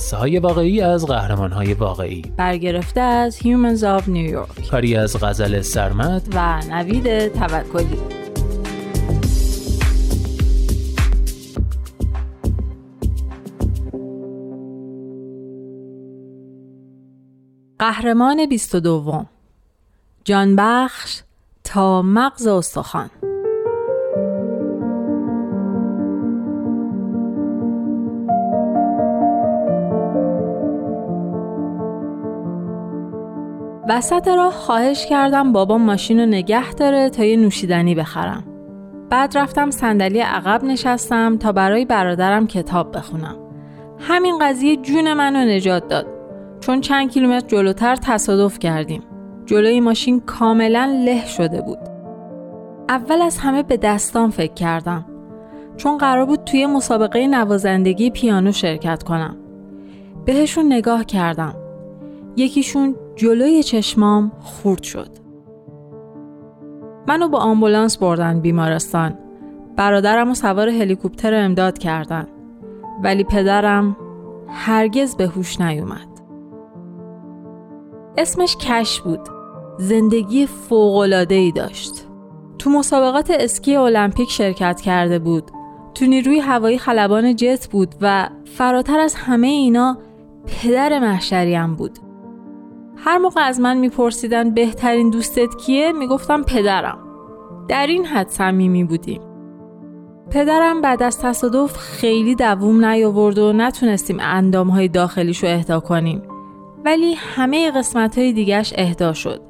قصه های واقعی از قهرمان های واقعی. برگرفته از Humans of New York. کاری از غزل سرمد. و نوید توکلی. قهرمان 22 جانبخش تا مغز استخوان. وسط راه خواهش کردم بابا ماشین رو نگه داره تا یه نوشیدنی بخرم. بعد رفتم صندلی عقب نشستم تا برای برادرم کتاب بخونم. همین قضیه جون منو نجات داد. چون چند کیلومتر جلوتر تصادف کردیم. جلوی ماشین کاملا له شده بود. اول از همه به دستان فکر کردم. چون قرار بود توی مسابقه نوازندگی پیانو شرکت کنم. بهشون نگاه کردم. یکیشون جلوی چشمام خورد شد. منو با آمبولانس بردن بیمارستان. برادرم و سوار هلیکوپتر امداد کردن. ولی پدرم هرگز به هوش نیومد. اسمش کش بود. زندگی ای داشت. تو مسابقات اسکی المپیک شرکت کرده بود. تو نیروی هوایی خلبان جت بود و فراتر از همه اینا پدر محشریم بود. هر موقع از من میپرسیدن بهترین دوستت کیه می‌گفتم پدرم. در این حد صمیمی بودیم. پدرم بعد از تصادف خیلی دووم نیاورد و نتونستیم اندامهای داخلیشو اهدا کنیم. ولی همه قسمت های دیگش اهدا شد.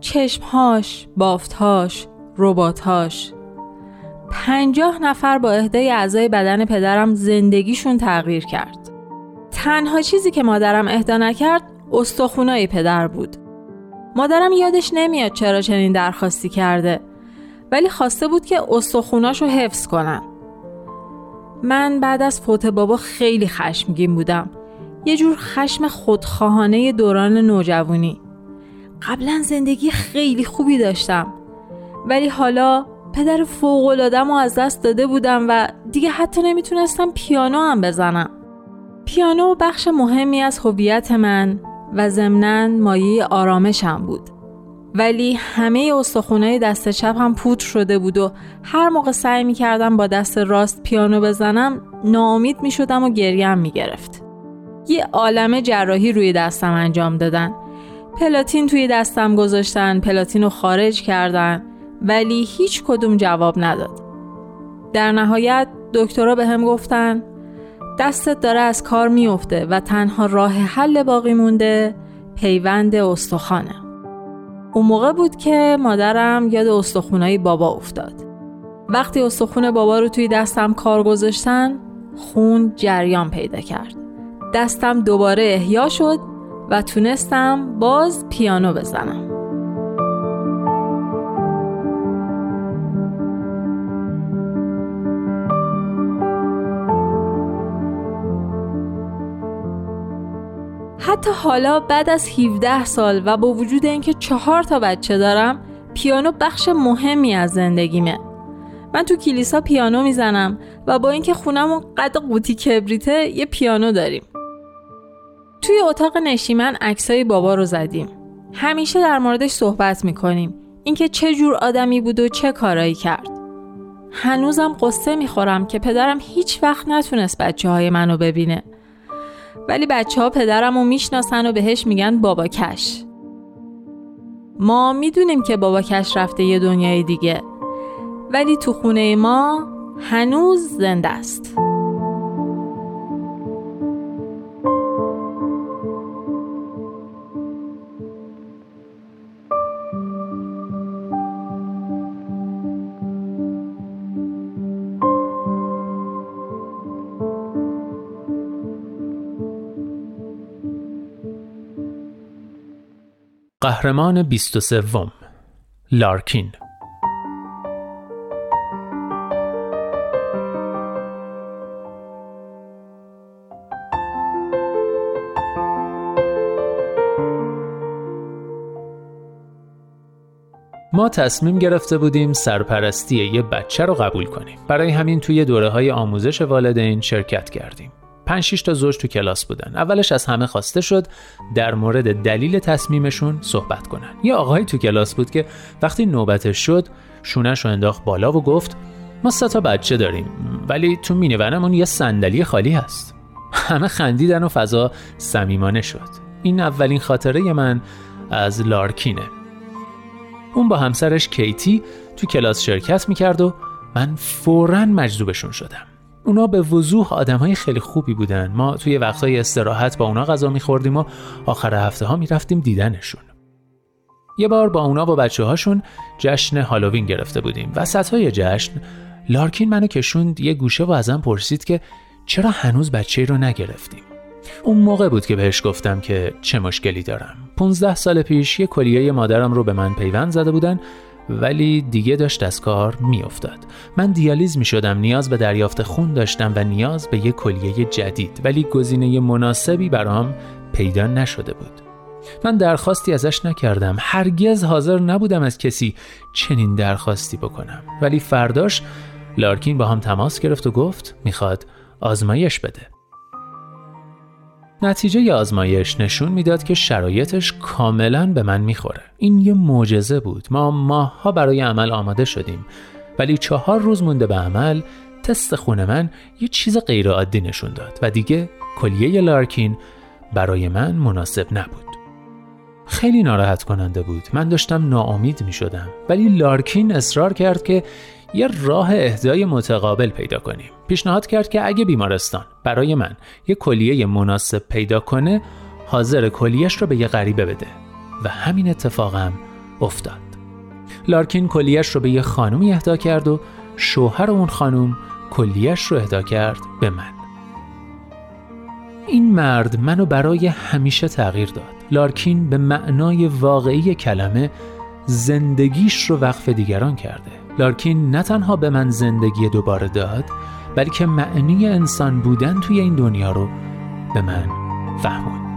چشمهاش، بافتهاش، رباتهاش. پنجاه نفر با اهدای اعضای بدن پدرم زندگیشون تغییر کرد. تنها چیزی که مادرم اهدا نکرد استخونای پدر بود. مادرم یادش نمیاد چرا چنین درخواستی کرده ولی خواسته بود که استخوناشو حفظ کنن. من بعد از فوت بابا خیلی خشمگین بودم. یه جور خشم خودخواهانه دوران نوجوانی. قبلا زندگی خیلی خوبی داشتم. ولی حالا پدر فوق رو از دست داده بودم و دیگه حتی نمی‌تونستم پیانو هم بزنم. پیانو بخش مهمی از هویت من و ضمناً مایه آرامشم بود. ولی همه استخونای دست چپ هم پودر شده بود و هر موقع سعی می کردم با دست راست پیانو بزنم ناامید می شدم و گریم می گرفت. یه عالم جراحی روی دستم انجام دادن. پلاتین توی دستم گذاشتن، پلاتین رو خارج کردن ولی هیچ کدوم جواب نداد. در نهایت دکترها به هم گفتن دستت داره از کار میفته و تنها راه حل باقی مونده پیوند استخوانه. اون موقع بود که مادرم یاد استخونای بابا افتاد. وقتی استخون بابا رو توی دستم کار گذاشتن خون جریان پیدا کرد. دستم دوباره احیا شد و تونستم باز پیانو بزنم. حتی حالا بعد از 17 سال و با وجود اینکه چهار تا بچه دارم پیانو بخش مهمی از زندگیمه. من تو کلیسا پیانو می‌زنم و با اینکه خونمون قد قوطی کبریته یه پیانو داریم. توی اتاق نشیمن عکسای بابا رو زدیم. همیشه در موردش صحبت می‌کنیم. اینکه چه جور آدمی بود و چه کارایی کرد. هنوزم قصه می‌خورم که پدرم هیچ وقت نتونست بچه های منو ببینه. ولی بچه ها پدرم رو می‌شناسن و بهش میگن بابا کش. ما می‌دونیم که بابا کش رفته یه دنیای دیگه ولی تو خونه ما هنوز زنده است. قهرمان 23 لارکین ما تصمیم گرفته بودیم سرپرستی یه بچه رو قبول کنیم. برای همین توی دوره های آموزش والدین شرکت کردیم. 5 تا زوج تو کلاس بودن. اولش از همه خواسته شد در مورد دلیل تصمیمشون صحبت کنن. یه آقایی تو کلاس بود که وقتی نوبتش شد شونش رو انداخت بالا و گفت ما سه تا بچه داریم ولی تو مینیونمون یه صندلی خالی هست. همه خندیدن و فضا صمیمانه شد. این اولین خاطره من از لارکینه. اون با همسرش کیتی تو کلاس شرکت می‌کرد و من فورا مجذوبشون شدم اونا به وضوح آدم های خیلی خوبی بودن. ما توی وقتهای استراحت با اونا غذا میخوردیم و آخر هفته ها می‌رفتیم دیدنشون. یه بار با اونا با بچه هاشون جشن هالووین گرفته بودیم وسط های جشن لارکین منو کشوند یه گوشه و ازم پرسید که چرا هنوز بچه رو نگرفتیم؟ اون موقع بود که بهش گفتم که چه مشکلی دارم. 15 سال پیش یه کلیه مادرم رو به من پیوند زده بودن ولی دیگه داشت از کار میافتاد. من دیالیز می شدم نیاز به دریافت خون داشتم و نیاز به یه کلیه جدید ولی گزینه مناسبی برام پیدا نشده بود. من درخواستی ازش نکردم هرگز حاضر نبودم از کسی چنین درخواستی بکنم ولی فرداش لارکین با هم تماس گرفت و گفت می‌خواد آزمایش بده نتیجه آزمایش نشون می‌داد که شرایطش کاملا به من می‌خوره. این یه معجزه بود. ما ماهها برای عمل آماده شدیم. ولی چهار روز مونده به عمل تست خون من یه چیز غیرعادی نشون داد و دیگه کلیه لارکین برای من مناسب نبود. خیلی ناراحت کننده بود. من داشتم ناامید می شدم. ولی لارکین اصرار کرد که یه راه اهدای متقابل پیدا کنیم. پیشنهاد کرد که اگه بیمارستان برای من یه کلیه مناسب پیدا کنه حاضر کلیش رو به یه غریبه بده. و همین اتفاقم افتاد. لارکین کلیش رو به یه خانومی اهدا کرد و شوهر اون خانوم کلیش رو اهدا کرد به من. این مرد منو برای همیشه تغییر داد. لارکین به معنای واقعی کلمه زندگیش رو وقف دیگران کرده. لارکین نه تنها به من زندگی دوباره داد بلکه معنی انسان بودن توی این دنیا رو به من فهموند